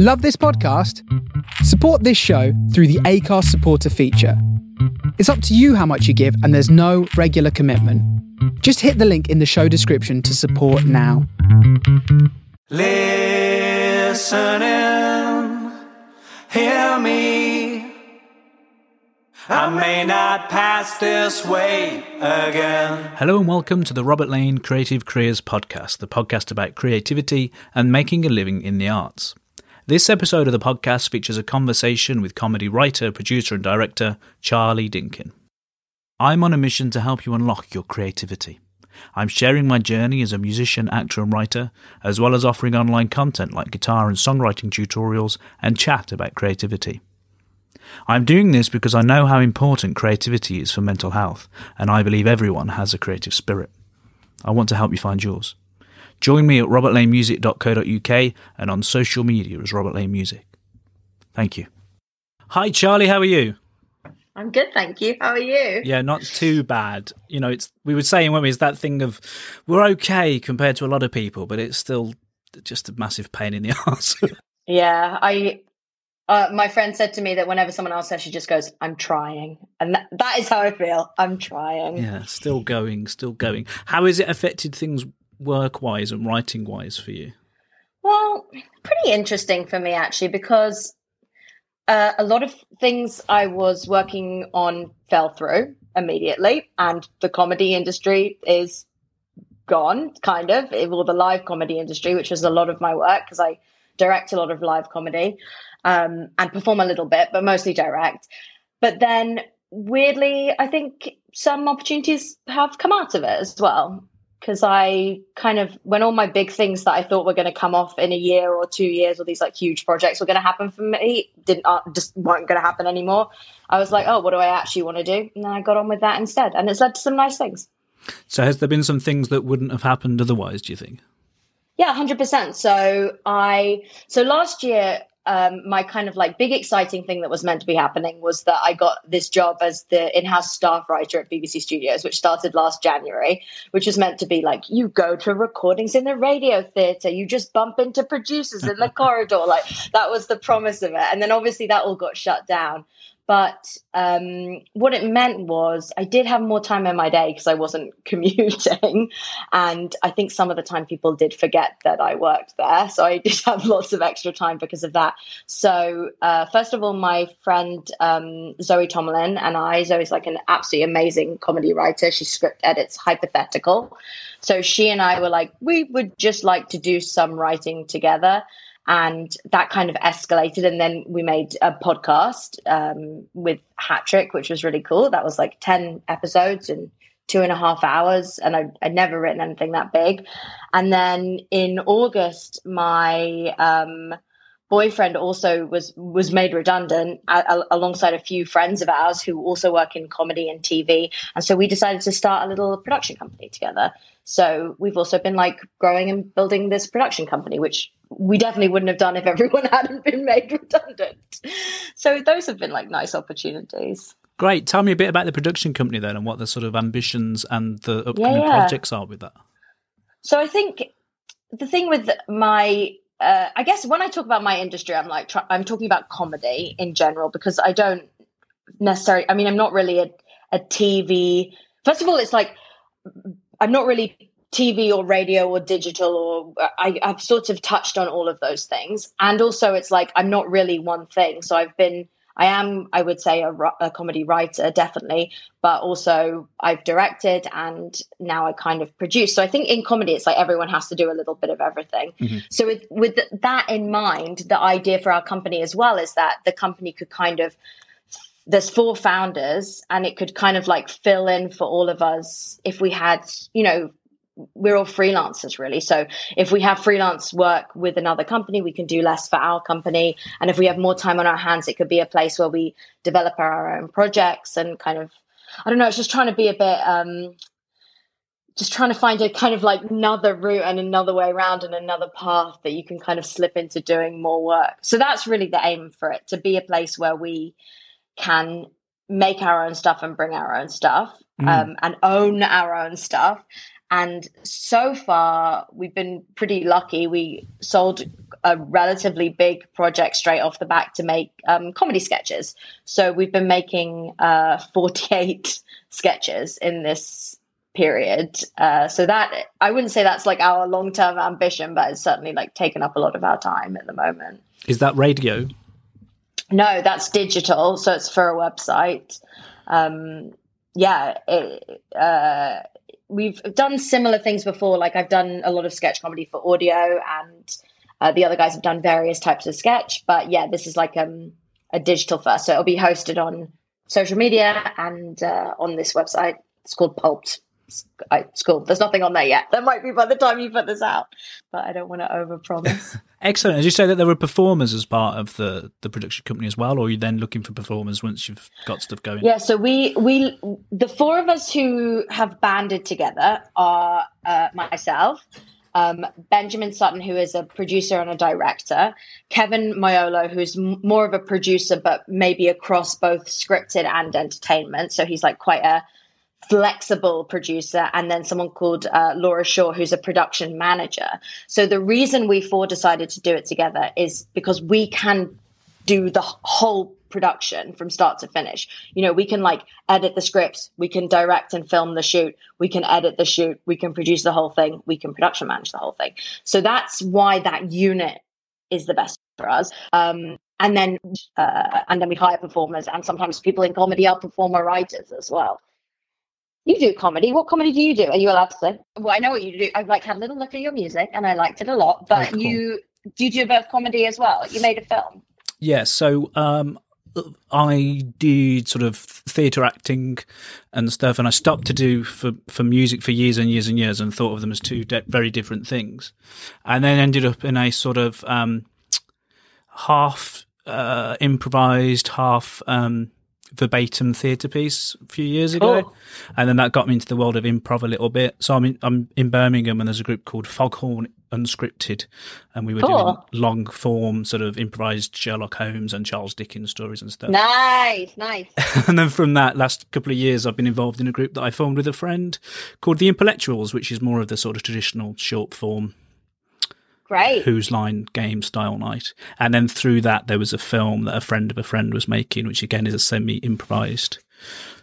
Love this podcast? Support this show through the Acast supporter feature. It's up to you how much you give, and there's no regular commitment. Just hit the link in the show description to support now. Listening, hear me. I may not pass this way again. Hello and welcome to the Robert Lane Creative Careers Podcast, the podcast about creativity and making a living in the arts. This episode of the podcast features a conversation with comedy writer, producer, and director Charlie Dinkin. I'm on a mission to help you unlock your creativity. I'm sharing my journey as a musician, actor, and writer, as well as offering online content like guitar and songwriting tutorials and chat about creativity. I'm doing this because I know how important creativity is for mental health, and I believe everyone has a creative spirit. I want to help you find yours. Join me at robertlanemusic.co.uk and on social media as Robert Lane Music. Thank you. Hi, Charlie. How are you? I'm good, thank you. How are you? Yeah, not too bad. You know, it's we were saying when we was that thing of we're okay compared to a lot of people, but it's still just a massive pain in the ass. yeah, I. Uh, my friend said to me that whenever someone else says, she just goes, "I'm trying," and that, that is how I feel. I'm trying. yeah, still going, still going. How has it affected things work wise and writing wise for you? Well, pretty interesting for me actually, because uh, a lot of things I was working on fell through immediately, and the comedy industry is gone, kind of, or the live comedy industry, which was a lot of my work because I direct a lot of live comedy um, and perform a little bit, but mostly direct. But then, weirdly, I think some opportunities have come out of it as well because I kind of when all my big things that I thought were going to come off in a year or two years, or these like huge projects were going to happen for me, didn't uh, just weren't going to happen anymore. I was like, oh, what do I actually want to do? And then I got on with that instead, and it's led to some nice things. So, has there been some things that wouldn't have happened otherwise? Do you think? Yeah, hundred percent. So I so last year um, my kind of like big exciting thing that was meant to be happening was that I got this job as the in-house staff writer at BBC Studios, which started last January, which was meant to be like you go to recordings in the radio theatre, you just bump into producers in the corridor, like that was the promise of it, and then obviously that all got shut down. But um, what it meant was I did have more time in my day because I wasn't commuting. And I think some of the time people did forget that I worked there. So I did have lots of extra time because of that. So, uh, first of all, my friend um, Zoe Tomlin and I, Zoe's like an absolutely amazing comedy writer. She script edits Hypothetical. So she and I were like, we would just like to do some writing together and that kind of escalated and then we made a podcast um, with Hat Trick, which was really cool. That was like 10 episodes in two and a half hours and I, would never written anything that big. And then in august my um, boyfriend also was was made redundant a, a, alongside a few friends of ours who also work in comedy and tv and so we decided to start a little production company together so we've also been like growing and building this production company which we definitely wouldn't have done if everyone hadn't been made redundant. So those have been like nice opportunities. Great. Tell me a bit about the production company then and what the sort of ambitions and the upcoming yeah, yeah. projects are with that. So I think the thing with my uh, I guess when I talk about my industry, I'm like I'm talking about comedy in general because I don't necessarily. I mean, I'm not really a, a TV. First of all, it's like I'm not really TV or radio or digital or I, I've sort of touched on all of those things. And also it's like I'm not really one thing. So I've been I am, I would say, a, a, comedy writer, definitely, but also I've directed and now I kind of produce. So I think in comedy, it's like everyone has to do a little bit of everything. Mm-hmm. So with, with that in mind, the idea for our company as well is that the company could kind of there's four founders and it could kind of like fill in for all of us if we had you know we're all freelancers really. So if we have freelance work with another company we can do less for our company. And if we have more time on our hands it could be a place where we develop our own projects and kind of i don't know it's just trying to be a bit um just trying to find a kind of like another route and another way around and another path that you can kind of slip into doing more work. So that's really the aim for it to be a place where we can make our own stuff and bring our own stuff mm. um, and own our own stuff And so far, we've been pretty lucky. We sold a relatively big project straight off the back to make um, comedy sketches. So we've been making uh, 48 sketches in this period. Uh, so that I wouldn't say that's like our long term ambition, but it's certainly like taken up a lot of our time at the moment. Is that radio? No, that's digital. So it's for a website. Um, yeah, it, uh, we've done similar things before. Like I've done a lot of sketch comedy for audio, and uh, the other guys have done various types of sketch. But yeah, this is like um, a digital first, so it'll be hosted on social media and uh, on this website. It's called Pulped School. There's nothing on there yet. There might be by the time you put this out, but I don't want to overpromise. Excellent. As you say that there were performers as part of the the production company as well, or are you then looking for performers once you've got stuff going? Yeah. So we we the four of us who have banded together are uh, myself. Um, Benjamin Sutton, who is a producer and a director, Kevin Moyolo, who's m- more of a producer, but maybe across both scripted and entertainment. So he's like quite a flexible producer and then someone called uh, Laura Shaw, who's a production manager. So the reason we four decided to do it together is because we can do the whole production from start to finish. You know, we can like edit the scripts, we can direct and film the shoot, we can edit the shoot, we can produce the whole thing, we can production manage the whole thing. So that's why that unit is the best for us. Um, and then, uh, and then we hire performers, and sometimes people in comedy are performer writers as well. You do comedy. What comedy do you do? Are you allowed to say? Well, I know what you do. I've like had a little look at your music and I liked it a lot. But cool. you do you do both comedy as well? You made a film. Yeah. So um, I did sort of theatre acting and stuff, and I stopped to do for, for music for years and years and years, and thought of them as two de- very different things, and then ended up in a sort of um, half uh, improvised, half um, verbatim theatre piece a few years ago, oh. and then that got me into the world of improv a little bit. So I'm in, I'm in Birmingham, and there's a group called Foghorn Unscripted, and we were cool. doing long form sort of improvised Sherlock Holmes and Charles Dickens stories and stuff. Nice, nice. and then from that last couple of years, I've been involved in a group that I formed with a friend called the Intellectuals, which is more of the sort of traditional short form Great. Whose Line game style night. And then through that, there was a film that a friend of a friend was making, which again is a semi improvised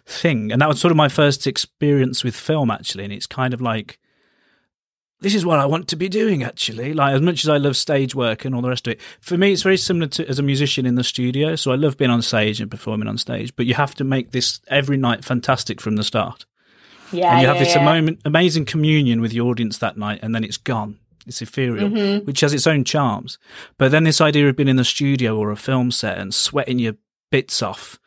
thing. And that was sort of my first experience with film, actually. And it's kind of like, this is what I want to be doing, actually. Like, as much as I love stage work and all the rest of it, for me, it's very similar to as a musician in the studio. So I love being on stage and performing on stage, but you have to make this every night fantastic from the start. Yeah. And you have yeah, this yeah. moment, amazing communion with the audience that night, and then it's gone. It's ethereal, mm-hmm. which has its own charms. But then this idea of being in the studio or a film set and sweating your bits off,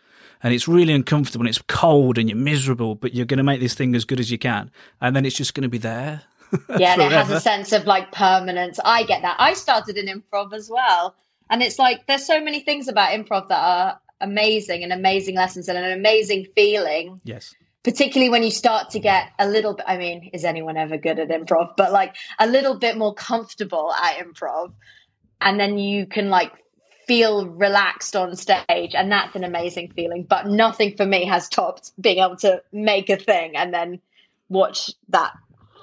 and it's really uncomfortable and it's cold and you're miserable, but you're going to make this thing as good as you can, and then it's just going to be there. yeah, and it has a sense of like permanence. I get that. I started in improv as well, and it's like there's so many things about improv that are amazing and amazing lessons and an amazing feeling. Yes particularly when you start to get a little bit, I mean, is anyone ever good at improv? But like a little bit more comfortable at improv. And then you can like feel relaxed on stage. And that's an amazing feeling. But nothing for me has topped being able to make a thing and then watch that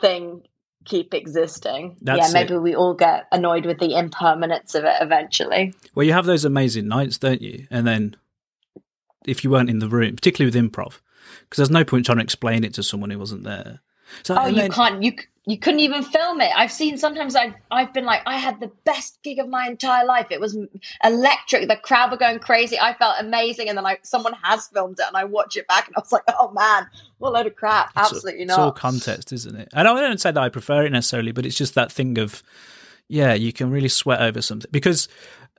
thing keep existing. That's yeah, maybe it. we all get annoyed with the impermanence of it eventually. Well, you have those amazing nights, don't you? And then if you weren't in the room, particularly with improv, because there's no point trying to explain it to someone who wasn't there. So, oh, you then, can't. You you couldn't even film it. I've seen sometimes. I've I've been like, I had the best gig of my entire life. It was electric. The crowd were going crazy. I felt amazing. And then like someone has filmed it, and I watch it back, and I was like, oh man, what a load of crap. Absolutely it's, not. It's all context, isn't it? And I don't say that I prefer it necessarily, but it's just that thing of, yeah, you can really sweat over something because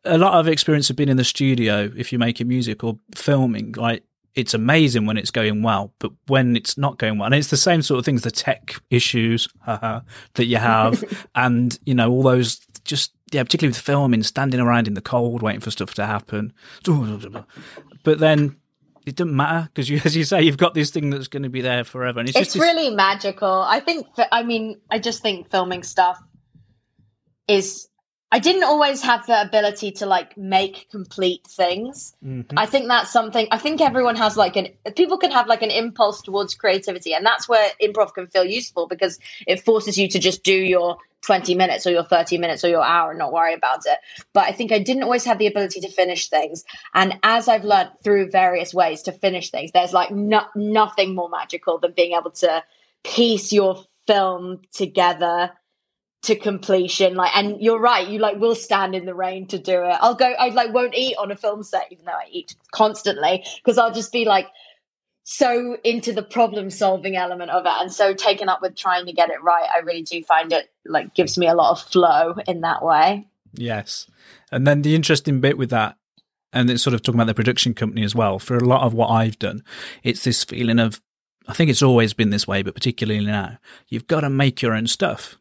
a lot of experience have been in the studio if you're making music or filming. Like it's amazing when it's going well, but when it's not going well, and it's the same sort of things, the tech issues that you have, and you know all those just yeah, particularly with filming, standing around in the cold waiting for stuff to happen. But then it doesn't matter because you, as you say, you've got this thing that's going to be there forever, and it's, it's really magical. I think. I mean, I just think filming stuff is I didn't always have the ability to like make complete things. Mm-hmm. I think that's something I think everyone has like an people can have like an impulse towards creativity and that's where improv can feel useful because it forces you to just do your 20 minutes or your 30 minutes or your hour and not worry about it. But I think I didn't always have the ability to finish things. And as I've learned through various ways to finish things, there's like no, nothing more magical than being able to piece your film together to completion. Like and you're right you like will stand in the rain to do it. I'll go i like won't eat on a film set even though i eat constantly because i'll just be like so into the problem solving element of it and so taken up with trying to get it right. I really do find it like gives me a lot of flow in that way. Yes. And then the interesting bit with that and it's sort of talking about the production company as well for a lot of what i've done it's this feeling of i think it's always been this way but particularly now you've got to make your own stuff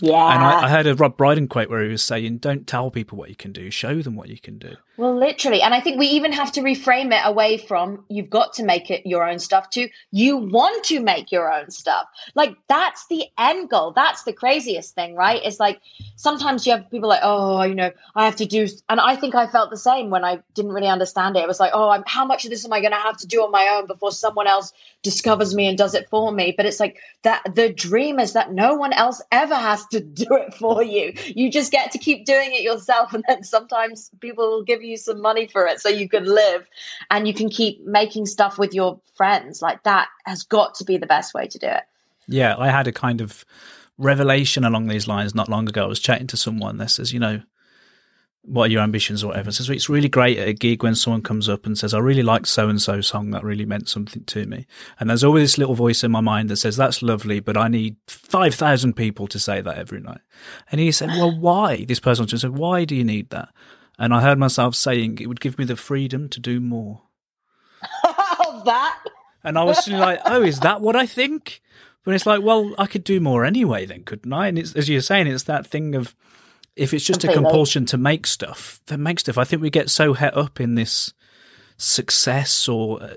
yeah. And I, I, heard a Rob Brydon quote where he was saying, "Don't tell people what you can do; show them what you can do." Well, literally, and I think we even have to reframe it away from "you've got to make it your own stuff" to "you want to make your own stuff." Like that's the end goal. That's the craziest thing, right? It's like sometimes you have people like, "Oh, you know, I have to do," and I think I felt the same when I didn't really understand it. It was like, "Oh, I'm, how much of this am I going to have to do on my own before someone else discovers me and does it for me?" But it's like that. The dream is that no one else ever has to do it for you. You just get to keep doing it yourself. And then sometimes people will give you some money for it so you can live and you can keep making stuff with your friends. Like that has got to be the best way to do it. Yeah. I had a kind of revelation along these lines not long ago. I was chatting to someone that says, you know, what are your ambitions or whatever. So it's really great at a gig when someone comes up and says, I really like so and so song that really meant something to me. And there's always this little voice in my mind that says, that's lovely, but I need 5,000 people to say that every night. And he said, well, why? This person just said, why do you need that? And I heard myself saying it would give me the freedom to do more. that. And I was like, oh, is that what I think? But it's like, well, I could do more anyway, then, couldn't I? And it's, as you're saying, it's that thing of if it's just Completely. a compulsion to make stuff, then make stuff. I think we get so het up in this success or uh,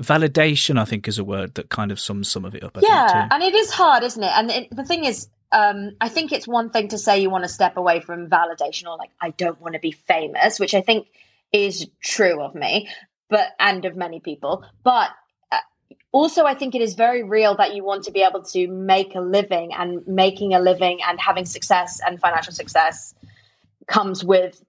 validation. I think is a word that kind of sums some of it up. I yeah, and it is hard, isn't it? And it, the thing is, um, I think it's one thing to say you want to step away from validation or like I don't want to be famous, which I think is true of me, but and of many people. But also i think it is very real that you want to be able to make a living and making a living and having success and financial success comes with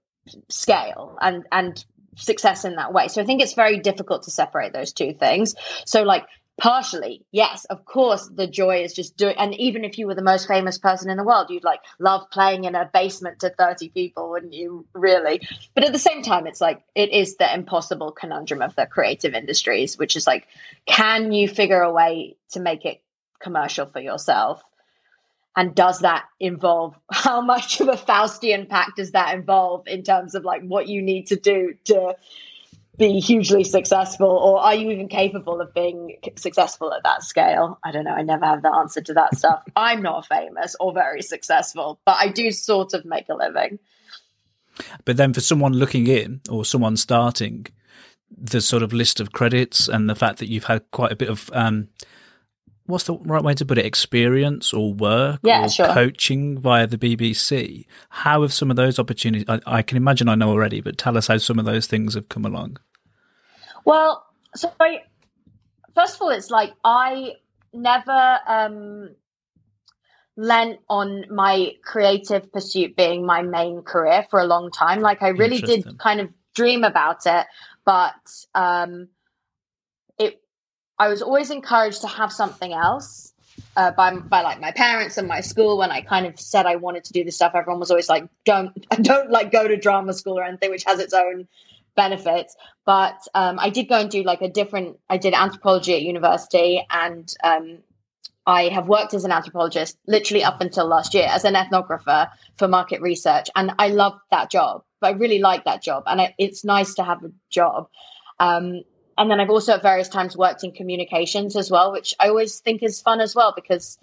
scale and and success in that way. So i think it's very difficult to separate those two things. So like partially. Yes of course the joy is just doing and even if you were the most famous person in the world you'd like love playing in a basement to 30 people wouldn't you? Really? But at the same time it's like it is the impossible conundrum of the creative industries which is like can you figure a way to make it commercial for yourself? And does that involve how much of a faustian pact does that involve in terms of like what you need to do to be hugely successful or are you even capable of being successful at that scale? I don't know. I never have the answer to that stuff. I'm not famous or very successful but i do sort of make a living. But then for someone looking in or someone starting the sort of list of credits and the fact that you've had quite a bit of um, what's the right way to put it? Experience or work yeah, or sure. coaching via the bbc how have some of those opportunities I, I, can imagine i know already but tell us how some of those things have come along. Well so I, first of all it's like i never um lent on my creative pursuit being my main career for a long time. Like i really did kind of dream about it but um I was always encouraged to have something else uh, by by like my parents and my school. When I kind of said I wanted to do this stuff, everyone was always like, "Don't don't like go to drama school or anything," which has its own benefits. But um, I did go and do like a different. I did anthropology at university, and um, I have worked as an anthropologist literally up until last year as an ethnographer for market research, and I love that job. I really like that job, and I, it's nice to have a job. Um, and then I've also at various times worked in communications as well, which I always think is fun as well because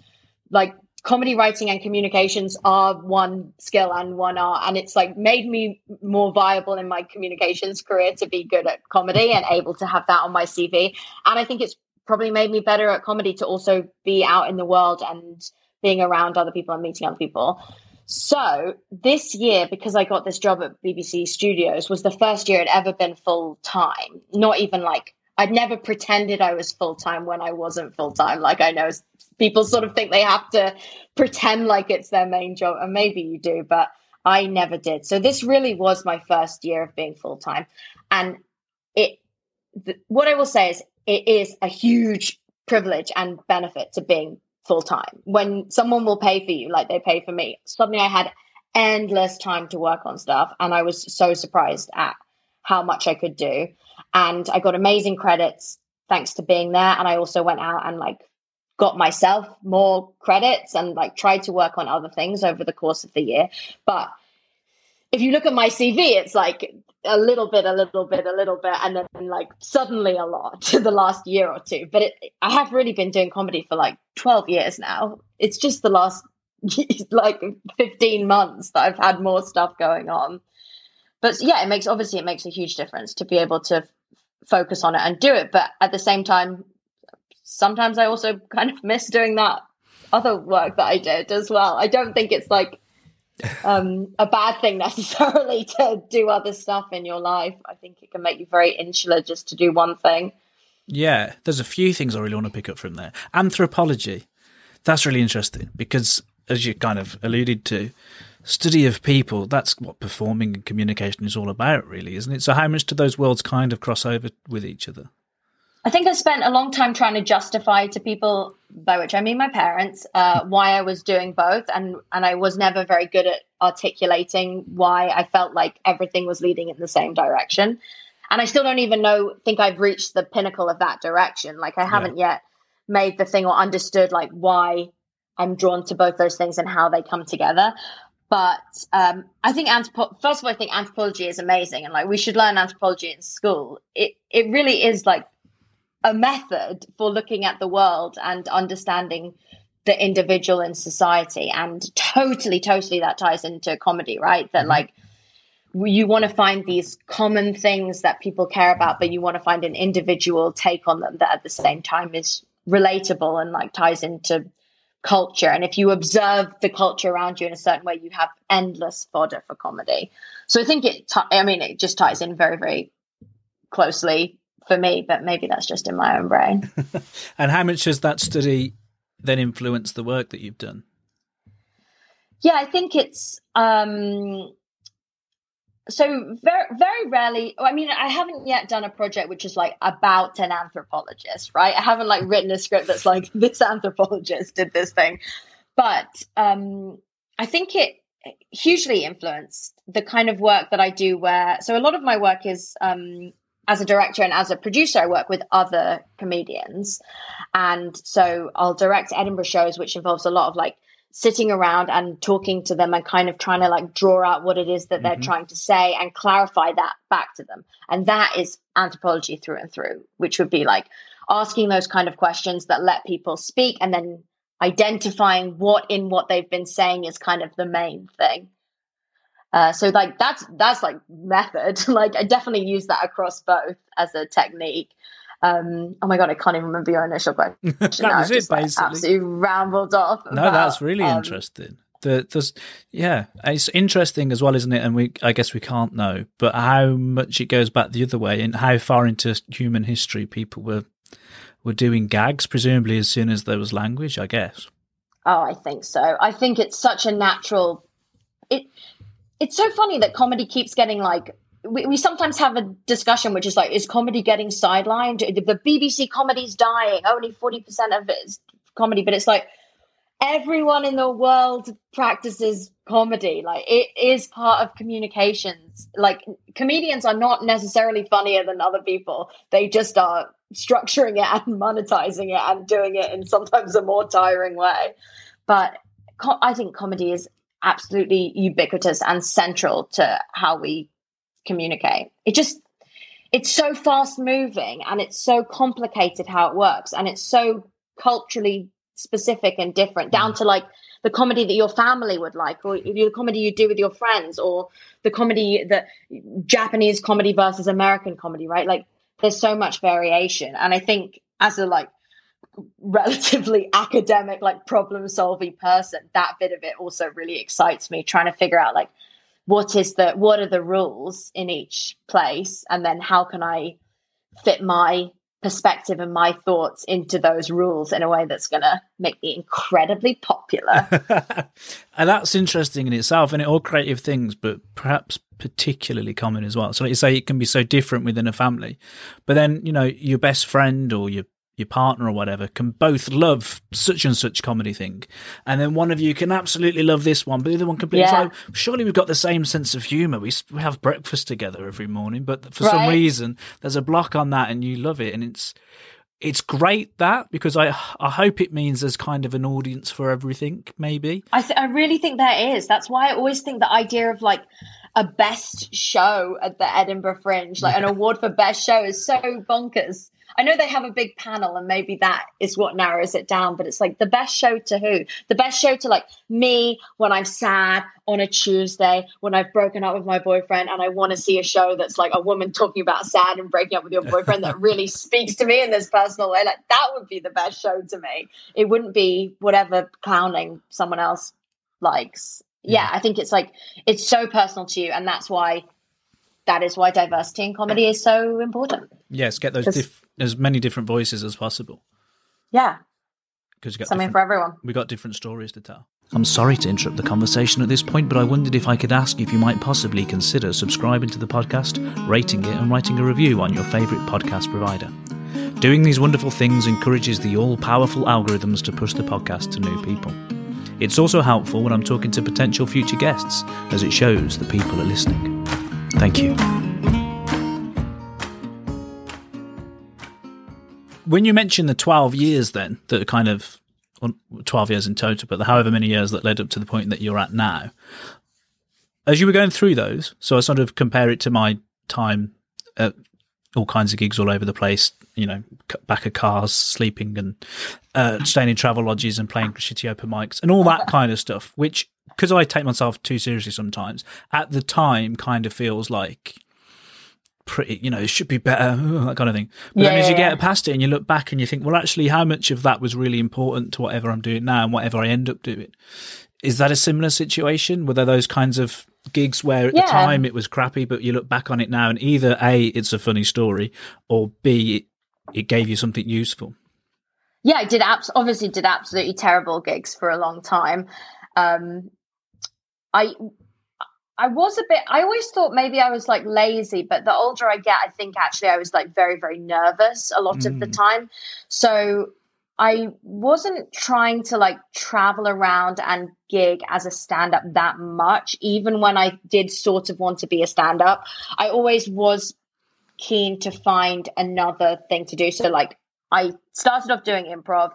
like comedy writing and communications are one skill and one art and it's like made me more viable in my communications career to be good at comedy and able to have that on my CV and I think it's probably made me better at comedy to also be out in the world and being around other people and meeting other people So this year, because I got this job at BBC Studios, was the first year it ever been full time. Not even like I'd never pretended I was full time when I wasn't full time. Like I know people sort of think they have to pretend like it's their main job, and maybe you do, but I never did. So this really was my first year of being full time, and it. Th- what I will say is, it is a huge privilege and benefit to being full time. When someone will pay for you, like they pay for me, suddenly I had endless time to work on stuff. And I was so surprised at how much I could do. And I got amazing credits thanks to being there. And I also went out and like got myself more credits and like tried to work on other things over the course of the year. But if you look at my CV, it's like a little bit, a little bit, a little bit, and then like suddenly a lot to the last year or two. But it, I have really been doing comedy for like 12 years now. It's just the last like 15 months that I've had more stuff going on. But yeah, it makes obviously it makes a huge difference to be able to f- focus on it and do it. But at the same time, sometimes I also kind of miss doing that other work that I did as well. I don't think it's like um, a bad thing necessarily to do other stuff in your life. I think it can make you very insular just to do one thing. Yeah, there's a few things I really want to pick up from there. Anthropology, that's really interesting because, as you kind of alluded to, study of people, that's what performing and communication is all about, really, isn't it? So, how much do those worlds kind of cross over with each other? I think I spent a long time trying to justify to people, by which I mean my parents, uh, why I was doing both, and and I was never very good at articulating why I felt like everything was leading in the same direction, and I still don't even know think I've reached the pinnacle of that direction. Like I haven't yeah. yet made the thing or understood like why I'm drawn to both those things and how they come together. But um, I think anthropo- first of all, I think anthropology is amazing, and like we should learn anthropology in school. It it really is like a method for looking at the world and understanding the individual in society. And totally totally that ties into comedy right? That mm-hmm. like you want to find these common things that people care about but you want to find an individual take on them that at the same time is relatable and like ties into culture. And if you observe the culture around you in a certain way you have endless fodder for comedy. So i think it t- I mean it just ties in very very closely for me, but maybe that's just in my own brain. and how much has that study then influenced the work that you've done? Yeah, I think it's um so very very rarely i mean i haven't yet done a project which is like about an anthropologist right i haven't like written a script that's like this anthropologist did this thing but um i think it hugely influenced the kind of work that i do where so a lot of my work is um as a director and as a producer, I work with other comedians. And so I'll direct Edinburgh shows, which involves a lot of like sitting around and talking to them and kind of trying to like draw out what it is that they're mm-hmm. trying to say and clarify that back to them. And that is anthropology through and through, which would be like asking those kind of questions that let people speak and then identifying what in what they've been saying is kind of the main thing. Uh, so like that's that's like method. like I definitely use that across both as a technique. Um, oh my god, I can't even remember your initial question. that no, was it, just, basically. Like, absolutely rambled off. No, that's really um, interesting. The, there's, yeah, it's interesting as well, isn't it? And we, I guess, we can't know, but how much it goes back the other way, and how far into human history people were were doing gags, presumably as soon as there was language. I guess. Oh, I think so. I think it's such a natural. It it's so funny that comedy keeps getting like we, we sometimes have a discussion which is like is comedy getting sidelined? The bbc comedy's dying. Only 40% of it is comedy but it's like everyone in the world practices comedy. Like it is part of communications. Like comedians are not necessarily funnier than other people. They just are structuring it and monetizing it and doing it in sometimes a more tiring way. But i think comedy is absolutely ubiquitous and central to how we communicate. It just it's so fast moving and it's so complicated how it works and it's so culturally specific and different down mm. to like the comedy that your family would like or the comedy you do with your friends or the comedy that Japanese comedy versus American comedy right like there's so much variation and I think as a like relatively academic, like problem solving person, that bit of it also really excites me. Trying to figure out like what is the what are the rules in each place, and then how can I fit my perspective and my thoughts into those rules in a way that's going to make me incredibly popular. and that's interesting in itself, and it all creative things, but perhaps particularly common as well. So, like you say, it can be so different within a family, but then you know your best friend or your your partner or whatever can both love such and such comedy thing, and then one of you can absolutely love this one, but the other one completely. Yeah. So surely we've got the same sense of humor. We we have breakfast together every morning, but for right. some reason there's a block on that, and you love it, and it's it's great that because I I hope it means there's kind of an audience for everything. Maybe I th- I really think there is. That's why I always think the idea of like a best show at the Edinburgh Fringe, like an award for best show, is so bonkers. I know they have a big panel and maybe that is what narrows it down, but it's like the best show to who? The best show to like me when I'm sad on a Tuesday, when I've broken up with my boyfriend and I want to see a show that's like a woman talking about sad and breaking up with your boyfriend that really speaks to me in this personal way. Like that would be the best show to me. It wouldn't be whatever clowning someone else likes. Yeah, I think it's like it's so personal to you, and that's why that is why diversity in comedy is so important. Yes, get those diff- as many different voices as possible. Yeah. Because got something for everyone. We got different stories to tell. I'm sorry to interrupt the conversation at this point, but I wondered if I could ask if you might possibly consider subscribing to the podcast, rating it, and writing a review on your favourite podcast provider. Doing these wonderful things encourages the all powerful algorithms to push the podcast to new people. It's also helpful when I'm talking to potential future guests, as it shows the people are listening. Thank you. when you mention the 12 years then that kind of 12 years in total but the however many years that led up to the point that you're at now as you were going through those so i sort of compare it to my time at all kinds of gigs all over the place you know back of cars sleeping and uh, staying in travel lodges and playing shitty open mics and all that kind of stuff which because i take myself too seriously sometimes at the time kind of feels like pretty, you know, it should be better, that kind of thing. But yeah, then as you get past it and you look back and you think, well, actually, how much of that was really important to whatever I'm doing now and whatever I end up doing? Is that a similar situation? Were there those kinds of gigs where at yeah. the time it was crappy, but you look back on it now and either A, it's a funny story, or B, it, it gave you something useful? Yeah, I did abs- obviously did absolutely terrible gigs for a long time. Um, I I was a bit, I always thought maybe I was like lazy, but the older I get, I think actually I was like very, very nervous a lot mm. of the mm. time. So I wasn't trying to like travel around and gig as a stand up that much, even when I did sort of want to be a stand up. I always was keen to find another thing to do. So, like, I started off doing improv.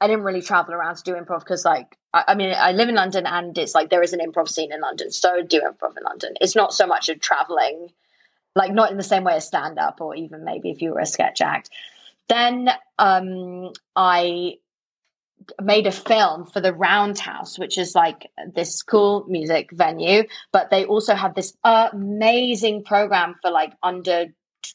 I didn't really travel around to do improv because, like, I, mean, I live in London and it's like there is an improv scene in London. So do improv in London. It's not so much of traveling, like not in the same way as stand up or even maybe if you were a sketch act. Then um, I made a film for the Roundhouse, which is like this cool music venue, but they also have this amazing program for like under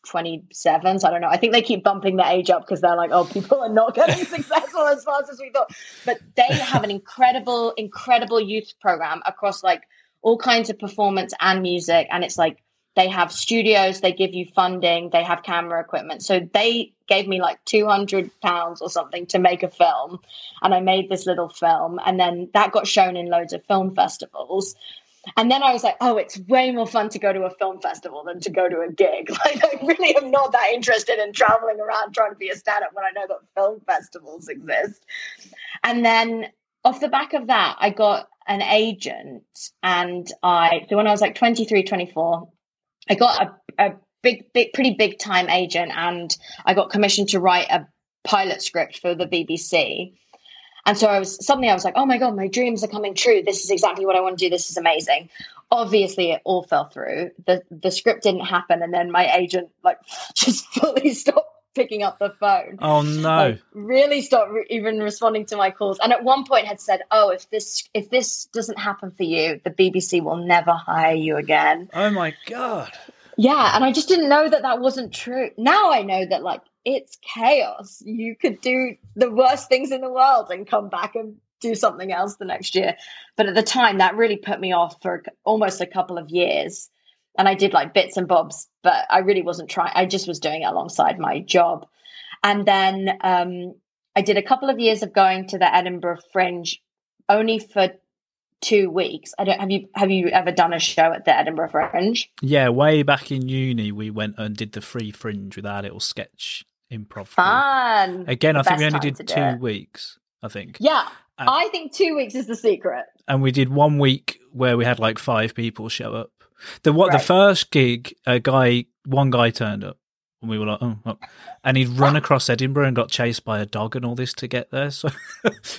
27s. I don't know. I think they keep bumping the age up because they're like, oh, people are not getting successful as fast as we thought. But they have an incredible, incredible youth program across like all kinds of performance and music. And it's like they have studios, they give you funding, they have camera equipment. So they gave me like 200 pounds or something to make a film. And I made this little film. And then that got shown in loads of film festivals. And then I was like, oh, it's way more fun to go to a film festival than to go to a gig. Like, I really am not that interested in traveling around trying to be a stand up when I know that film festivals exist. And then off the back of that, I got an agent. And I, so when I was like 23, 24, I got a, a big, big, pretty big time agent. And I got commissioned to write a pilot script for the BBC. And so I was suddenly I was like, oh my God, my dreams are coming true. This is exactly what I want to do. This is amazing. Obviously it all fell through. The the script didn't happen and then my agent like just fully stopped picking up the phone. Oh no. Like, really stopped re- even responding to my calls. And at one point had said, "Oh, if this if this doesn't happen for you, the BBC will never hire you again." Oh my god. Yeah, and I just didn't know that that wasn't true. Now I know that like it's chaos. You could do the worst things in the world and come back and do something else the next year. But at the time, that really put me off for almost a couple of years. And I did like bits and bobs, but I really wasn't trying. I just was doing it alongside my job. And then um, I did a couple of years of going to the Edinburgh Fringe only for two weeks. I don't have you have you ever done a show at the Edinburgh Fringe? Yeah, way back in uni, we went and did the free Fringe with our little sketch improv. Fun. Group. Again, The I think we only did two it. weeks. I think, Yeah, And- I think two weeks is the secret. and we did one week where we had like five people show up. The what Right. the first gig, a guy, one guy turned up. And we were like, oh, oh. and he'd run oh. across Edinburgh and got chased by a dog and all this to get there. So,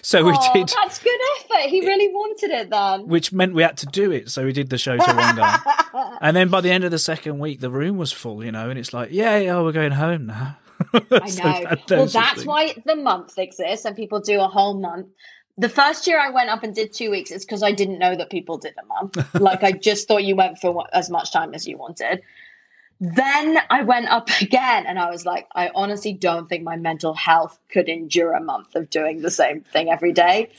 so we oh, did, that's good effort. He really wanted it then. which meant we had to do it. So we did the show to one guy. And then by the end of the second week, the room was full, you know, and it's like, yeah, yeah, we're going home now. I So know. that- well, that's why the month exists and people do a whole month. The first year I went up and did two weeks is because I didn't know that people did a month. like I just thought you went for as much time as you wanted. Then I went up again and I was like, I honestly don't think my mental health could endure a month of doing the same thing every day.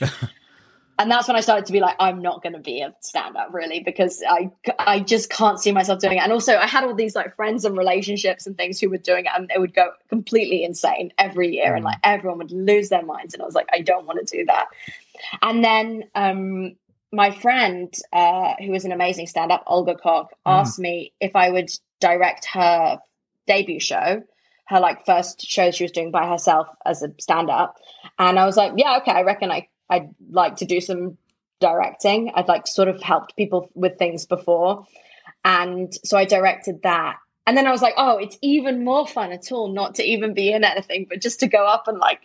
and that's when I started to be like, I'm not going to be a stand up really because I, I just can't see myself doing it. And also, I had all these like friends and relationships and things who were doing it and they would go completely insane every year and like everyone would lose their minds. And I was like, I don't want to do that. And then, um, my friend, uh, who was an amazing stand up, Olga Koch, asked me if I would direct her debut show, her like first show she was doing by herself as a stand up. And I was like, yeah, okay, I reckon I, I'd like to do some directing. I'd like sort of helped people with things before. And so I directed that. And then I was like, oh, it's even more fun at all not to even be in anything, but just to go up and like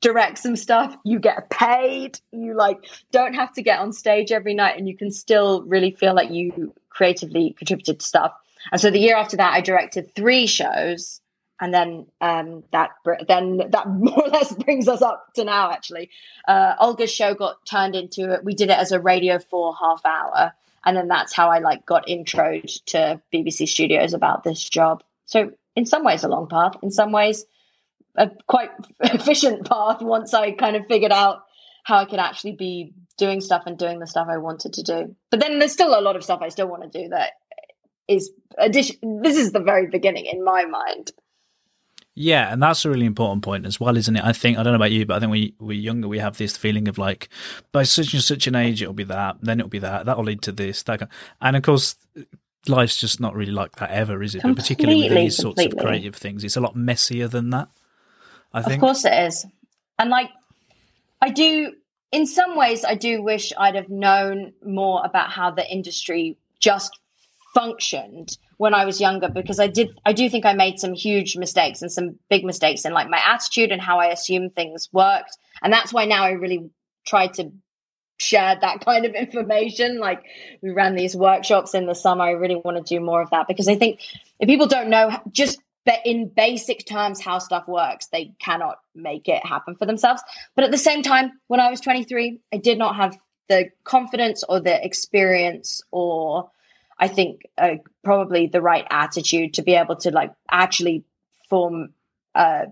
direct some stuff. You get paid. You like don't have to get on stage every night and you can still really feel like you creatively contributed to stuff. And so the year after that, I directed three shows. And then um, that then that more or less brings us up to now. Actually, uh, Olga's show got turned into it. We did it as a Radio Four half hour, and then that's how I like got introed to BBC Studios about this job. So in some ways, a long path. In some ways, a quite efficient path. Once I kind of figured out how I could actually be doing stuff and doing the stuff I wanted to do. But then there's still a lot of stuff I still want to do that is addition. This is the very beginning in my mind. Yeah, and that's a really important point as well, isn't it? I think I don't know about you, but I think when we're younger, we have this feeling of like, by such and such an age, it'll be that, then it'll be that, that'll lead to this, that, kind- and of course, life's just not really like that ever, is it? But particularly with Completely, these sorts of creative things, it's a lot messier than that. I think. Of course it is. And like I do in some ways I do wish I'd have known more about how the industry just functioned when I was younger because I did I do think I made some huge mistakes and some big mistakes in like my attitude and how I assumed things worked. And that's why now I really try to share that kind of information. Like we ran these workshops in the summer. I really want to do more of that because I think if people don't know just in basic terms how stuff works, they cannot make it happen for themselves. But at the same time, when I was 23, I did not have the confidence or the experience or I think uh, probably the right attitude to be able to like actually form uh,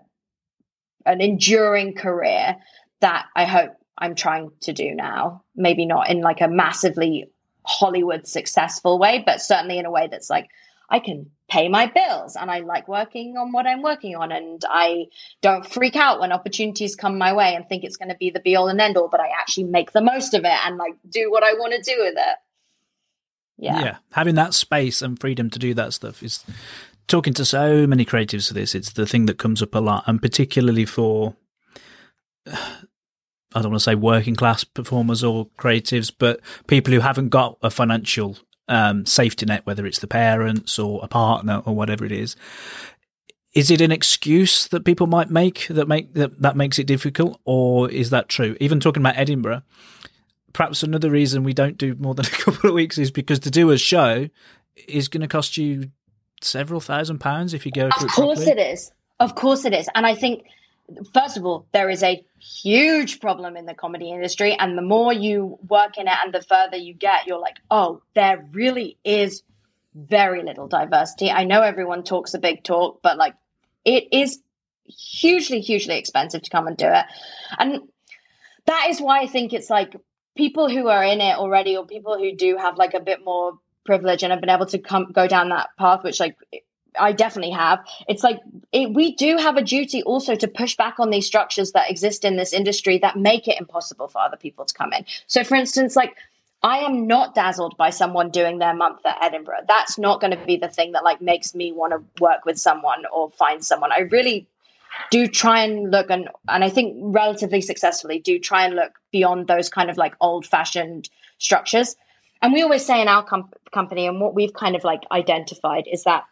an enduring career that I hope I'm trying to do now. Maybe not in like a massively Hollywood successful way, but certainly in a way that's like I can pay my bills and I like working on what I'm working on and I don't freak out when opportunities come my way and think it's going to be the be all and end all, but I actually make the most of it and like do what I want to do with it. Yeah. yeah, having that space and freedom to do that stuff is talking to so many creatives for this. It's the thing that comes up a lot, and particularly for I don't want to say working class performers or creatives, but people who haven't got a financial um, safety net, whether it's the parents or a partner or whatever it is. Is it an excuse that people might make that make that, that makes it difficult, or is that true? Even talking about Edinburgh, perhaps another reason we don't do more than a couple of weeks is because to do a show is going to cost you several thousand pounds if you go Of course properly. it is. Of course it is. And I think, first of all, there is a huge problem in the comedy industry. And the more you work in it and the further you get, you're like, oh, there really is very little diversity. I know everyone talks a big talk, but like it is hugely, hugely expensive to come and do it. And that is why I think it's like people who are in it already or people who do have like a bit more privilege and have been able to come go down that path, which like I definitely have. It's like it, we do have a duty also to push back on these structures that exist in this industry that make it impossible for other people to come in. So, for instance, like I am not dazzled by someone doing their month at Edinburgh. That's not going to be the thing that like makes me want to work with someone or find someone. I really do try and look and and I think relatively successfully do try and look beyond those kind of like old fashioned structures. And we always say in our com- company and what we've kind of like identified is that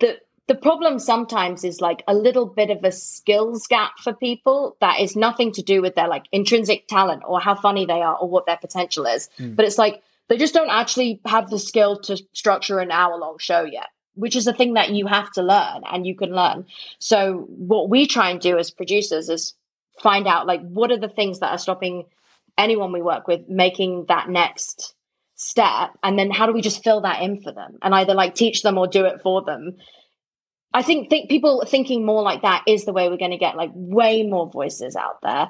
the the problem sometimes is like a little bit of a skills gap for people that is nothing to do with their like intrinsic talent or how funny they are or what their potential is. Mm. But it's like they just don't actually have the skill to structure an hour long show yet, which is a thing that you have to learn and you can learn. So what we try and do as producers is find out like what are the things that are stopping anyone we work with making that next step? And then how do we just fill that in for them and either like teach them or do it for them? I think think people thinking more like that is the way we're going to get like way more voices out there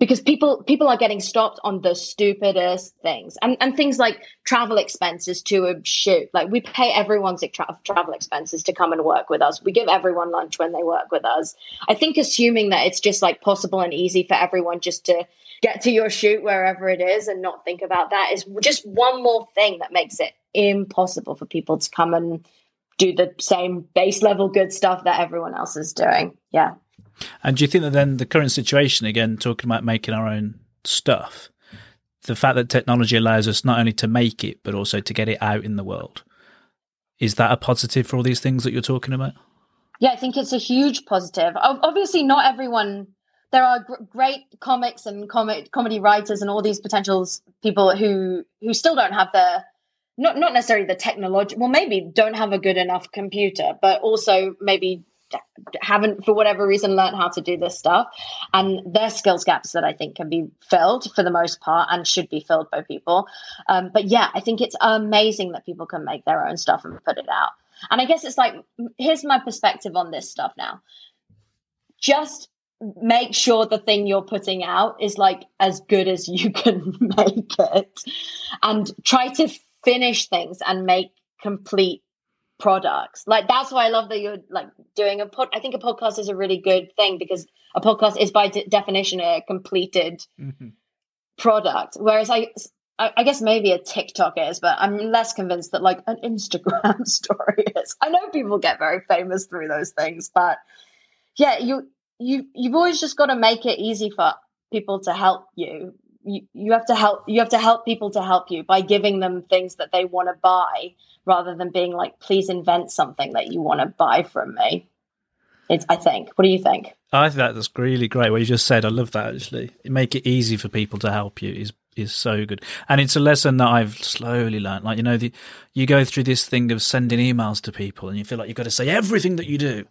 because people people are getting stopped on the stupidest things and and things like travel expenses to a shoot like we pay everyone's tra- travel expenses to come and work with us we give everyone lunch when they work with us i think assuming that it's just like possible and easy for everyone just to get to your shoot wherever it is and not think about that is just one more thing that makes it impossible for people to come and do the same base level good stuff that everyone else is doing. Yeah. And do you think that then the current situation, again, talking about making our own stuff, the fact that technology allows us not only to make it, but also to get it out in the world, is that a positive for all these things that you're talking about? Yeah, I think it's a huge positive. Obviously, not everyone there are gr- great comics and comic comedy writers and all these potentials people who who still don't have the not not necessarily the technology well maybe don't have a good enough computer but also maybe haven't for whatever reason learned how to do this stuff. And their skills gaps that i think can be filled for the most part and should be filled by people. Um, but yeah i think it's amazing that people can make their own stuff and put it out. And i guess it's like here's my perspective on this stuff now. Just make sure the thing you're putting out is like as good as you can make it. And try to finish things and make complete products like that's why i love that you're like doing a pod i think a podcast is a really good thing because a podcast is by de- definition a completed mm-hmm. product whereas I, I i guess maybe a tiktok is but i'm less convinced that like an instagram story is i know people get very famous through those things but yeah you you you've always just got to make it easy for people to help you. You you have to help you have to help people to help you by giving them things that they want to buy rather than being like please invent something that you want to buy from me. It's, I think. What do you think? I think that's really great. What you just said, I love that. Actually, make it easy for people to help you is is so good. And it's a lesson that I've slowly learned. Like, you know, the, you go through this thing of sending emails to people and you feel like you've got to say everything that you do.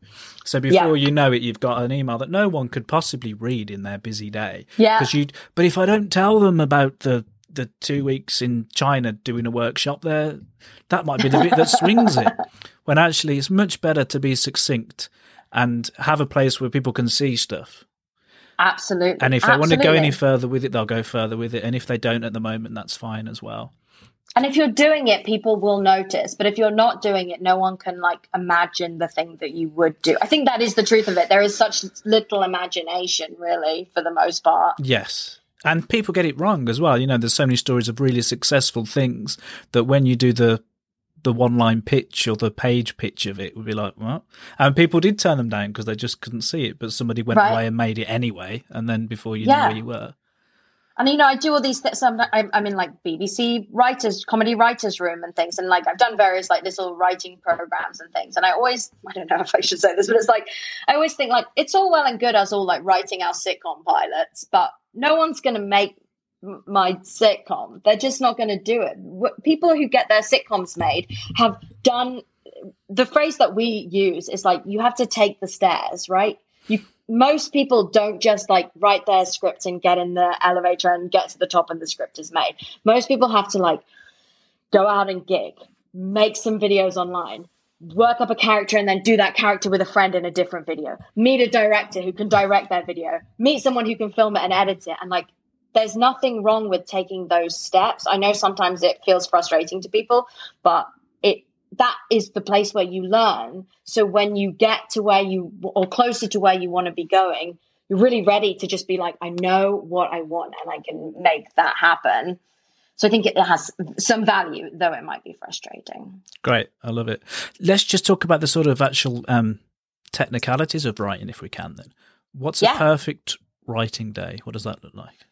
So before yeah. you know it, you've got an email that no one could possibly read in their busy day. Yeah. Because you, but if I don't tell them about the, the two weeks in China doing a workshop there, that might be the bit that swings it. When actually it's much better to be succinct and have a place where people can see stuff. Absolutely. And if they want to go any further with it, they'll go further with it. And if they don't at the moment, that's fine as well. And if you're doing it, people will notice. But if you're not doing it, no one can like imagine the thing that you would do. I think that is the truth of it. There is such little imagination, really, for the most part. Yes. And people get it wrong as well. You know, there's so many stories of really successful things that when you do the the one line pitch or the page pitch of it would be like, what? And people did turn them down because they just couldn't see it, but somebody went right. away and made it anyway. And then before you yeah. knew where you were. And you know, I do all these things. I'm, I'm in like BBC writers, comedy writers room and things. And like, I've done various like little writing programs and things. And I always, I don't know if I should say this, but it's like, I always think like, it's all well and good us all like writing our sitcom pilots, but no one's going to make my sitcom. They're just not going to do it. People who get their sitcoms made have done the phrase that we use is like you have to take the stairs, right? You most people don't just like write their script and get in the elevator and get to the top and the script is made. Most people have to like go out and gig, make some videos online, work up a character and then do that character with a friend in a different video. Meet a director who can direct that video. Meet someone who can film it and edit it. And like, there's nothing wrong with taking those steps. I know sometimes it feels frustrating to people, but it that is the place where you learn. So when you get to where you or closer to where you want to be going, you're really ready to just be like, I know what I want and I can make that happen. So I think it has some value, though it might be frustrating. Great, I love it. Let's just talk about the sort of actual um, technicalities of writing, if we can. Then, what's Yeah. a perfect writing day? What does that look like?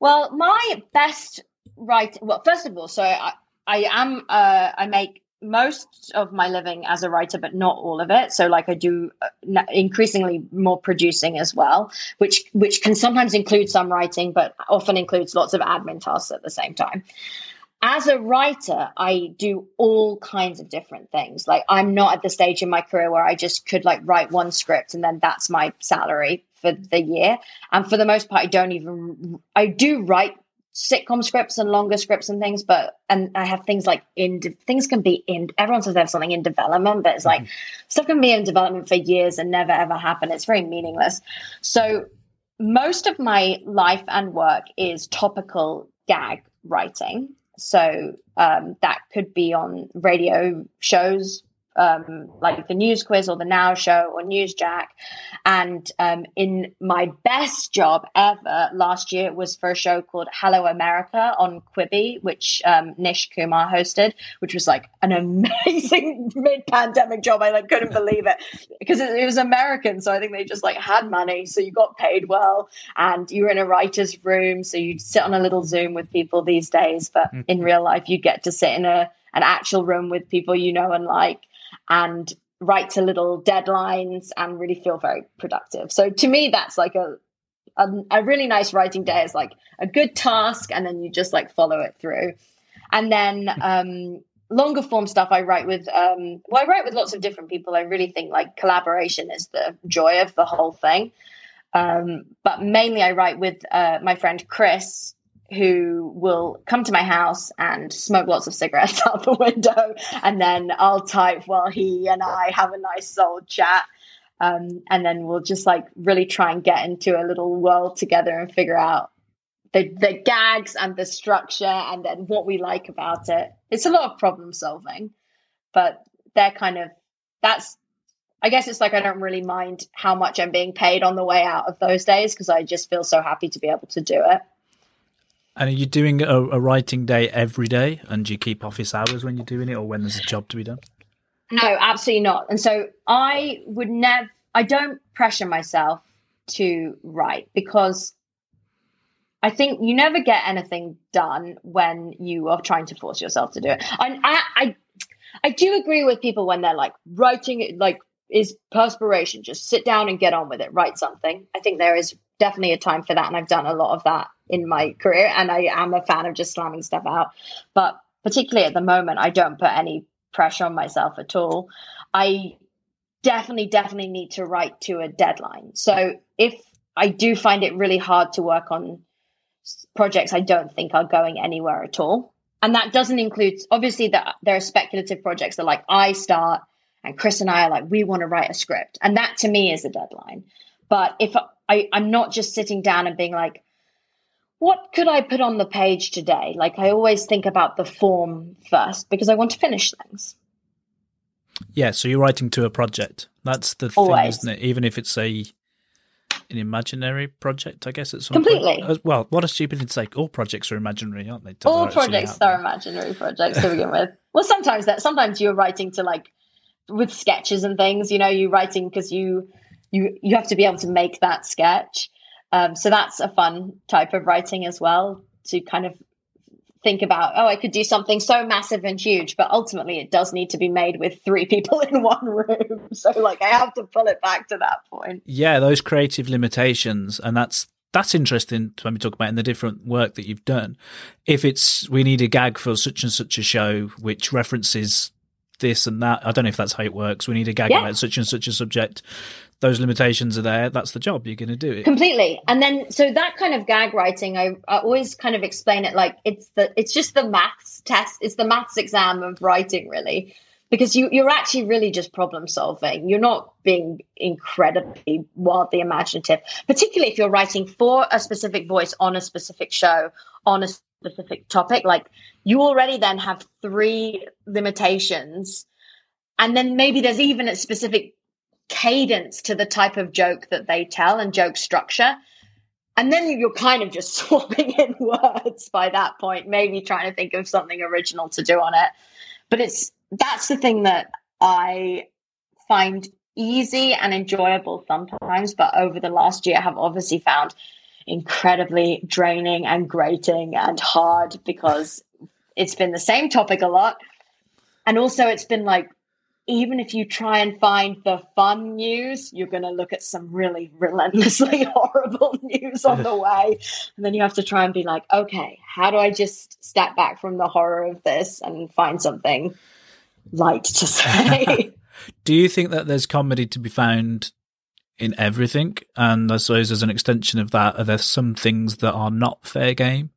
Well, my best writing. Well, first of all, so I, I am. Uh, I make most of my living as a writer, but not all of it. So, like, I do uh, increasingly more producing as well, which which can sometimes include some writing, but often includes lots of admin tasks at the same time. As a writer, I do all kinds of different things. Like, I'm not at the stage in my career where I just could like write one script and then that's my salary for the year. And for the most part, I don't even. I do write sitcom scripts and longer scripts and things, but and I have things like in things can be in. Everyone says they have something in development, but it's like mm-hmm. stuff can be in development for years and never ever happen. It's very meaningless. So most of my life and work is topical gag writing. So um, that could be on radio shows um, like the News Quiz or the Now Show or Newsjack. And um, in my best job ever last year was for a show called Hello America on Quibi, which um, Nish Kumar hosted, which was like an amazing mid-pandemic job. I like couldn't believe it because it, it was American, so I think they just like had money, so you got paid well, and you were in a writer's room, so you'd sit on a little Zoom with people these days, but in real life you get to sit in a an actual room with people you know and like and write to little deadlines and really feel very productive. So to me, that's like a, a a really nice writing day is like a good task, and then you just like follow it through. And then um, longer form stuff, I write with um, well, I write with lots of different people. I really think like collaboration is the joy of the whole thing. Um, but mainly, I write with uh, my friend Chris, who will come to my house and smoke lots of cigarettes out the window, and then I'll type while he and I have a nice old chat. Um, and then we'll just like really try and get into a little world together and figure out the, the gags and the structure and then what we like about it. It's a lot of problem solving, but they're kind of that's I guess it's like I don't really mind how much I'm being paid on the way out of those days because I just feel so happy to be able to do it. And are you doing a, a writing day every day? And do you keep office hours when you're doing it, or when there's a job to be done? No, absolutely not. And so I would never, I don't pressure myself to write because I think you never get anything done when you are trying to force yourself to do it. I, I, I, I do agree with people when they're like writing it, like is perspiration. Just sit down and get on with it. Write something. I think there is definitely a time for that, and I've done a lot of that in my career. And I am a fan of just slamming stuff out. But particularly at the moment, I don't put any pressure on myself at all. I definitely, definitely need to write to a deadline. So if I do find it really hard to work on projects I don't think are going anywhere at all. And that doesn't include, obviously, that there are speculative projects that like I start and Chris and I are like, we want to write a script. And that to me is a deadline. But if I, I'm not just sitting down and being like, what could I put on the page today? Like I always think about the form first because I want to finish things. Yeah, so you're writing to a project. That's the thing, isn't it? Even if it's a an imaginary project, I guess it's Completely. Point. Uh, Well, what a stupid thing to say. All projects are imaginary, aren't they? till All projects are imaginary projects to begin with. Well, sometimes that sometimes you're writing to like with sketches and things. You know, you're writing because you you you have to be able to make that sketch. Um, so that's a fun type of writing as well to kind of think about. Oh, I could do something so massive and huge, but ultimately it does need to be made with three people in one room. So like I have to pull it back to that point. yeah those creative limitations and that's that's interesting when we talk about in the different work that you've done if it's we need a gag for such and such a show which references this and that i don't know if that's how it works we need a gag Yeah. about such and such a subject those limitations are there that's the job you're going to do it completely and then so that kind of gag writing I, I always kind of explain it like it's the it's just the maths test it's the maths exam of writing really because you, you're actually really just problem solving. You're not being incredibly wildly imaginative, particularly if you're writing for a specific voice on a specific show on a specific topic. Like you already then have three limitations. And then maybe there's even a specific cadence to the type of joke that they tell and joke structure. And then you're kind of just swapping in words by that point, maybe trying to think of something original to do on it. But it's that's the thing that I find easy and enjoyable sometimes, but over the last year have obviously found incredibly draining and grating and hard because it's been the same topic a lot. And also it's been like even if you try and find the fun news, you're going to look at some really relentlessly horrible news on the way. And then you have to try and be like, okay, how do I just step back from the horror of this and find something light to say? do you think that there's comedy to be found in everything? And I suppose as an extension of that, are there some things that are not fair game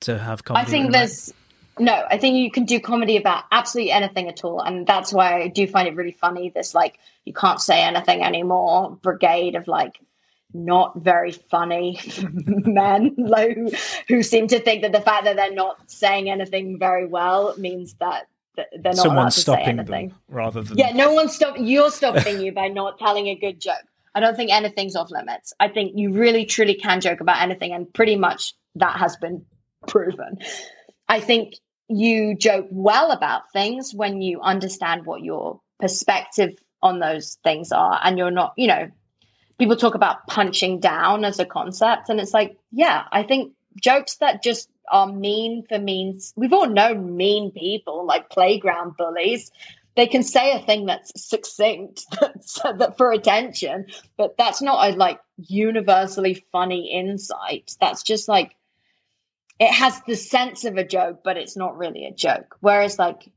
to have comedy? I think there's no, I think you can do comedy about absolutely anything at all. And that's why I do find it really funny this, like, you can't say anything anymore brigade of like not very funny men like, who, who seem to think that the fact that they're not saying anything very well means that they're not Someone's stopping them rather than yeah no one's stopping you're stopping you by not telling a good joke. I don't think anything's off limits. I think you really truly can joke about anything and pretty much that has been proven. I think you joke well about things when you understand what your perspective on those things are and you're not you know people talk about punching down as a concept and it's like yeah i think jokes that just are mean for means we've all known mean people like playground bullies. They can say a thing that's succinct that for attention but that's not a like universally funny insight. That's just like it has the sense of a joke, but it's not really a joke. Whereas like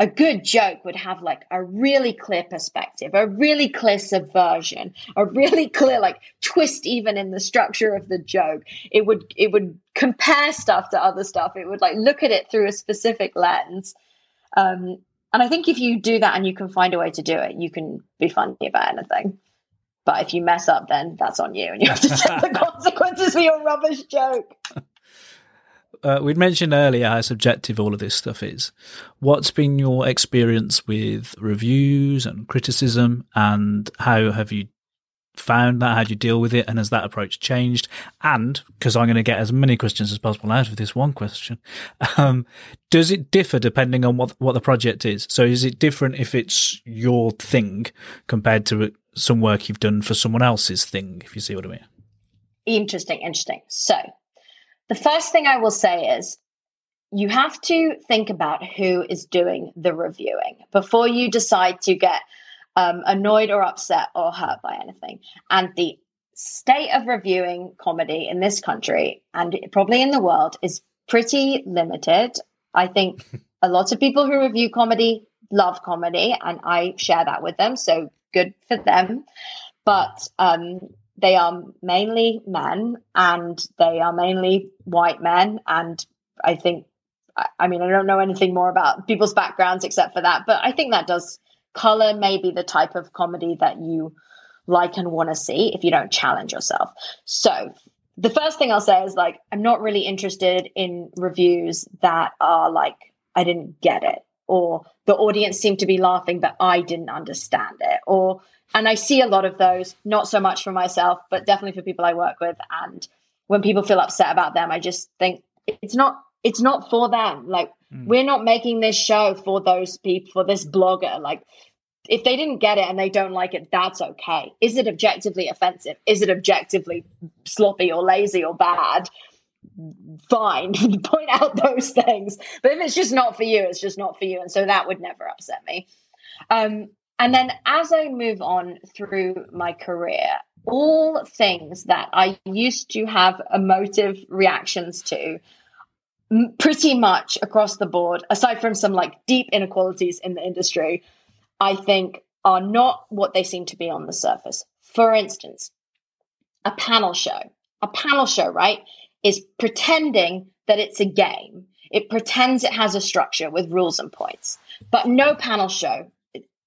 a good joke would have like a really clear perspective, a really clear subversion, a really clear like twist even in the structure of the joke. It would it would compare stuff to other stuff. It would like look at it through a specific lens. Um, and I think if you do that and you can find a way to do it, you can be funny about anything. But if you mess up, then that's on you, and you have to take the consequences for your rubbish joke uh, we'd mentioned earlier how subjective all of this stuff is. What's been your experience with reviews and criticism, and how have you found that? How do you deal with it? And has that approach changed? And because I'm going to get as many questions as possible out of this one question, um, does it differ depending on what what the project is? So is it different if it's your thing compared to some work you've done for someone else's thing? If you see what I mean. Interesting, interesting. So the first thing I will say is you have to think about who is doing the reviewing before you decide to get um, annoyed or upset or hurt by anything. And the state of reviewing comedy in this country and probably in the world is pretty limited. I think a lot of people who review comedy love comedy, and I share that with them. So good for them. But um, they are mainly men and they are mainly white men. And I think, I mean, I don't know anything more about people's backgrounds except for that, but I think that does color maybe the type of comedy that you like and want to see if you don't challenge yourself. So, the first thing I'll say is like, I'm not really interested in reviews that are like, I didn't get it, or the audience seemed to be laughing, but I didn't understand it, or and I see a lot of those, not so much for myself, but definitely for people I work with. And when people feel upset about them, I just think it's not it's not for them. Like mm. we're not making this show for those people, for this blogger. Like if they didn't get it and they don't like it, that's okay. Is it objectively offensive? Is it objectively sloppy or lazy or bad? Fine, point out those things. But if it's just not for you, it's just not for you. And so that would never upset me. Um, and then as I move on through my career, all things that I used to have emotive reactions to, pretty much across the board, aside from some like deep inequalities in the industry, I think are not what they seem to be on the surface. For instance, a panel show. A panel show, right, is pretending that it's a game. it pretends it has a structure with rules and points. But no panel show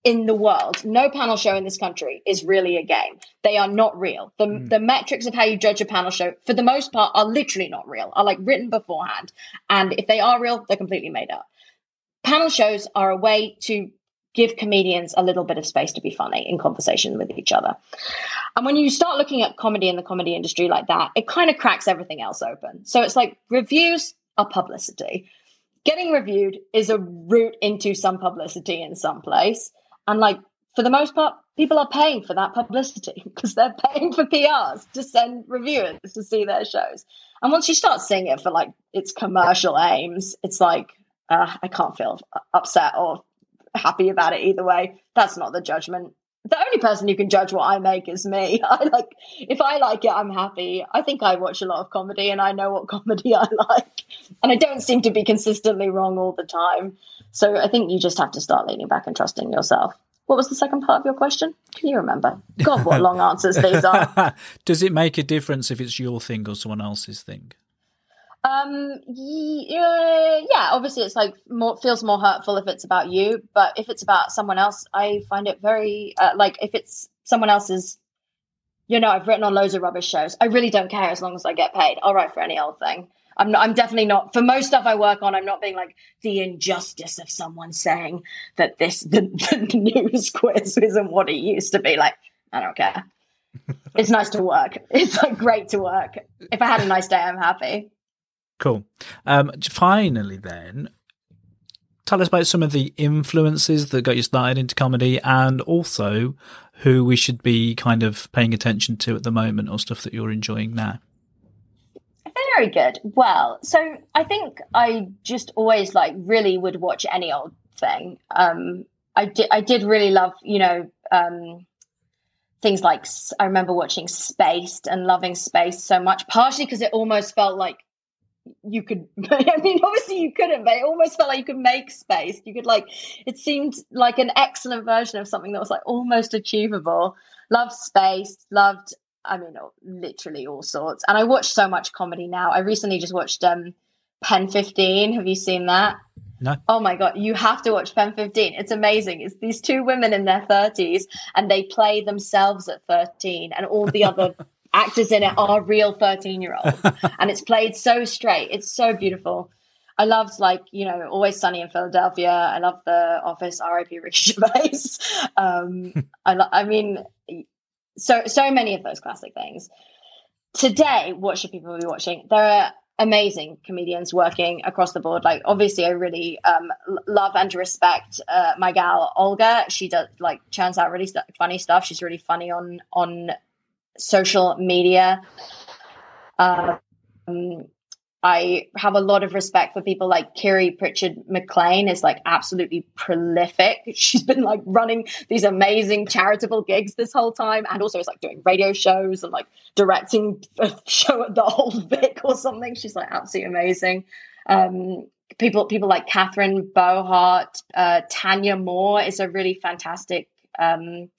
in the world, no panel show in this country is really a game. They are not real. The, mm. the metrics of how you judge a panel show, for the most part, are literally not real, are like written beforehand. And if they are real, they're completely made up. Panel shows are a way to give comedians a little bit of space to be funny in conversation with each other. And when you start looking at comedy in the comedy industry like that, it kind of cracks everything else open. So it's like reviews are publicity. Getting reviewed is a route into some publicity in some place. And like for the most part, people are paying for that publicity because they're paying for PRs to send reviewers to see their shows. And once you start seeing it for like its commercial aims, it's like uh, I can't feel upset or happy about it either way. That's not the judgment. The only person who can judge what I make is me. I like if I like it, I'm happy. I think I watch a lot of comedy and I know what comedy I like. And I don't seem to be consistently wrong all the time. So I think you just have to start leaning back and trusting yourself. What was the second part of your question? Can you remember? God, what long answers these are. Does it make a difference if it's your thing or someone else's thing? Um, yeah, yeah, obviously it's like more feels more hurtful if it's about you, but if it's about someone else, I find it very uh, like if it's someone else's. You know, I've written on loads of rubbish shows. I really don't care as long as I get paid. I'll write for any old thing. I'm not, I'm definitely not for most stuff I work on. I'm not being like the injustice of someone saying that this the, the news quiz isn't what it used to be. Like I don't care. it's nice to work. It's like great to work. If I had a nice day, I'm happy. Cool. Um, finally, then, tell us about some of the influences that got you started into comedy, and also who we should be kind of paying attention to at the moment, or stuff that you're enjoying now. Very good. Well, so I think I just always like really would watch any old thing. Um, I did. I did really love, you know, um, things like I remember watching Spaced and loving Spaced so much, partially because it almost felt like you could i mean obviously you couldn't but it almost felt like you could make Spaced you could like it seemed like an excellent version of something that was like almost achievable loved Spaced loved i mean literally all sorts. And i watch so much comedy now. I recently just watched um pen 15 have you seen that? No. Oh my god, you have to watch Pen 15. It's amazing. It's these two women in their 30s and they play themselves at 13 and all the other actors in it are real 13 year olds and it's played so straight. It's so beautiful. I loved like you know always sunny in philadelphia. I love the office. Rip ricky gervais. Um, I, lo- I mean so so many of those classic things. Today what should people be watching? There are amazing comedians working across the board. Like obviously i really um, love and respect uh, my gal olga. She does like churns out really st- funny stuff. She's really funny on on social media. Um, I have a lot of respect for people like Kiri Pritchard McLean is like absolutely prolific. She's been like running these amazing charitable gigs this whole time and also is like doing radio shows and like directing a show at the Old Vic or something. She's like absolutely amazing. Um, people people like Catherine Bohart, uh, Tanya Moore is a really fantastic um,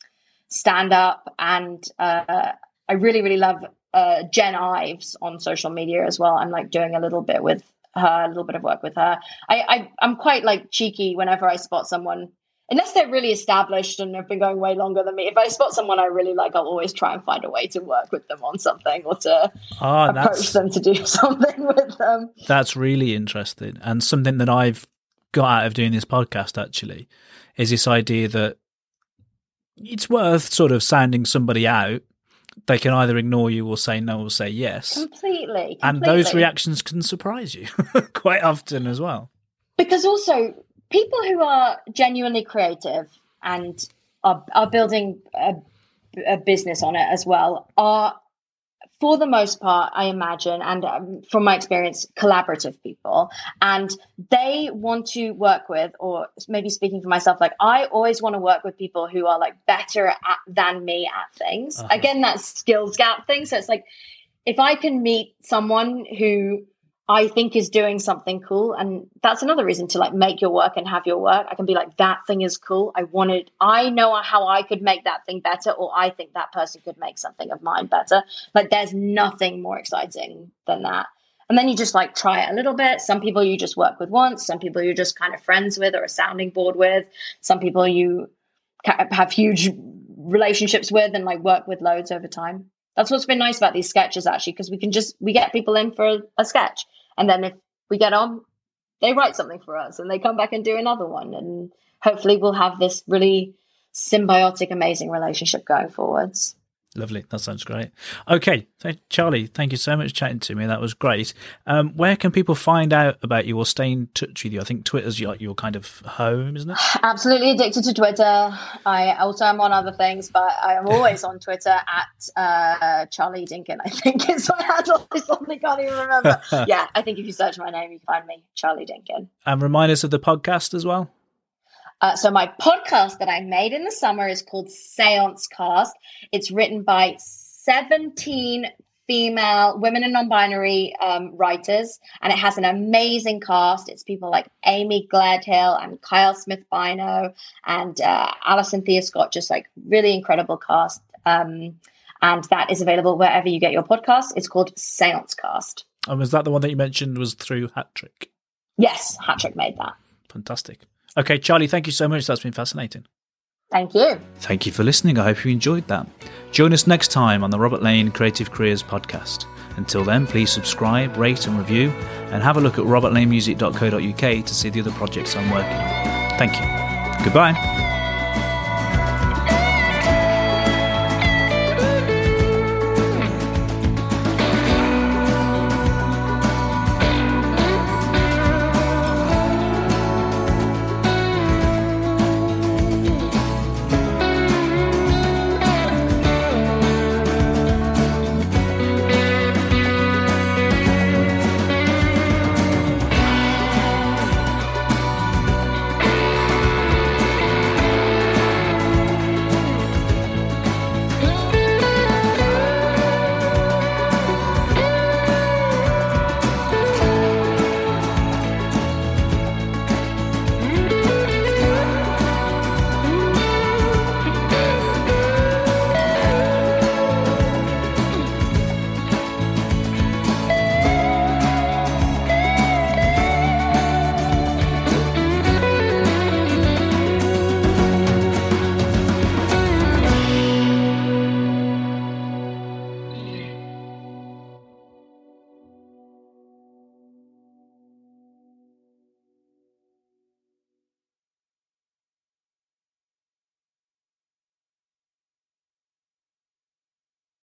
stand up and uh, I really, really love uh, Jen Ives on social media as well. I'm like doing a little bit with her, a little bit of work with her. I, I I'm quite like cheeky whenever I spot someone, unless they're really established and have been going way longer than me. If I spot someone I really like, I'll always try and find a way to work with them on something or to oh, approach them to do something with them. That's really interesting and something that I've got out of doing this podcast actually is this idea that it's worth sort of sounding somebody out they can either ignore you or say no or say yes. Completely. completely. And those reactions can surprise you quite often as well. Because also, people who are genuinely creative and are, are building a, a business on it as well are for the most part, I imagine, and um, from my experience, collaborative people, and they want to work with, or maybe speaking for myself, like I always want to work with people who are like better at, than me at things. Uh-huh. Again, that skills gap thing. So it's like if I can meet someone who I think is doing something cool. And that's another reason to like make your work and have your work. I can be like, that thing is cool. I wanted, I know how I could make that thing better, or I think that person could make something of mine better. Like, there's nothing more exciting than that. And then you just like try it a little bit. Some people you just work with once, some people you're just kind of friends with or a sounding board with, some people you have huge relationships with and like work with loads over time. That's what's been nice about these sketches actually, because we can just we get people in for a, a sketch, and then if we get on, they write something for us, and they come back and do another one, and hopefully we'll have this really symbiotic, amazing relationship going forwards. Lovely. That sounds great. Okay. Charlie, thank you so much chatting to me. That was great. Um, where can people find out about you or stay in touch with you? I think Twitter's your, your kind of home, isn't it? Absolutely addicted to Twitter. I also am on other things, but I am always on Twitter at uh, Charlie Dinkin, I think is my handle. I suddenly can't even remember. yeah, I think if you search my name, you can find me, Charlie Dinkin. And remind us of the podcast as well. Uh, so my podcast that I made in the summer is called Seance Cast. It's written by 17 female women and non-binary um, writers and it has an amazing cast. It's people like amy gledhill and Kiell Smith-Bynoe and uh, Alison Thea-Skot just like really incredible cast. Um, and that is available wherever you get your podcast it's called seance cast. And was that the one that you mentioned was through Hat Trick yes Hat Trick made that. Fantastic Okay, Charlie, thank you so much. That's been fascinating. Thank you. Thank you for listening. I hope you enjoyed that. Join us next time on the Robert Lane Creative Careers podcast. Until then, please subscribe, rate, and review, and have a look at robertlanemusic.co.uk to see the other projects I'm working on. Thank you. Goodbye.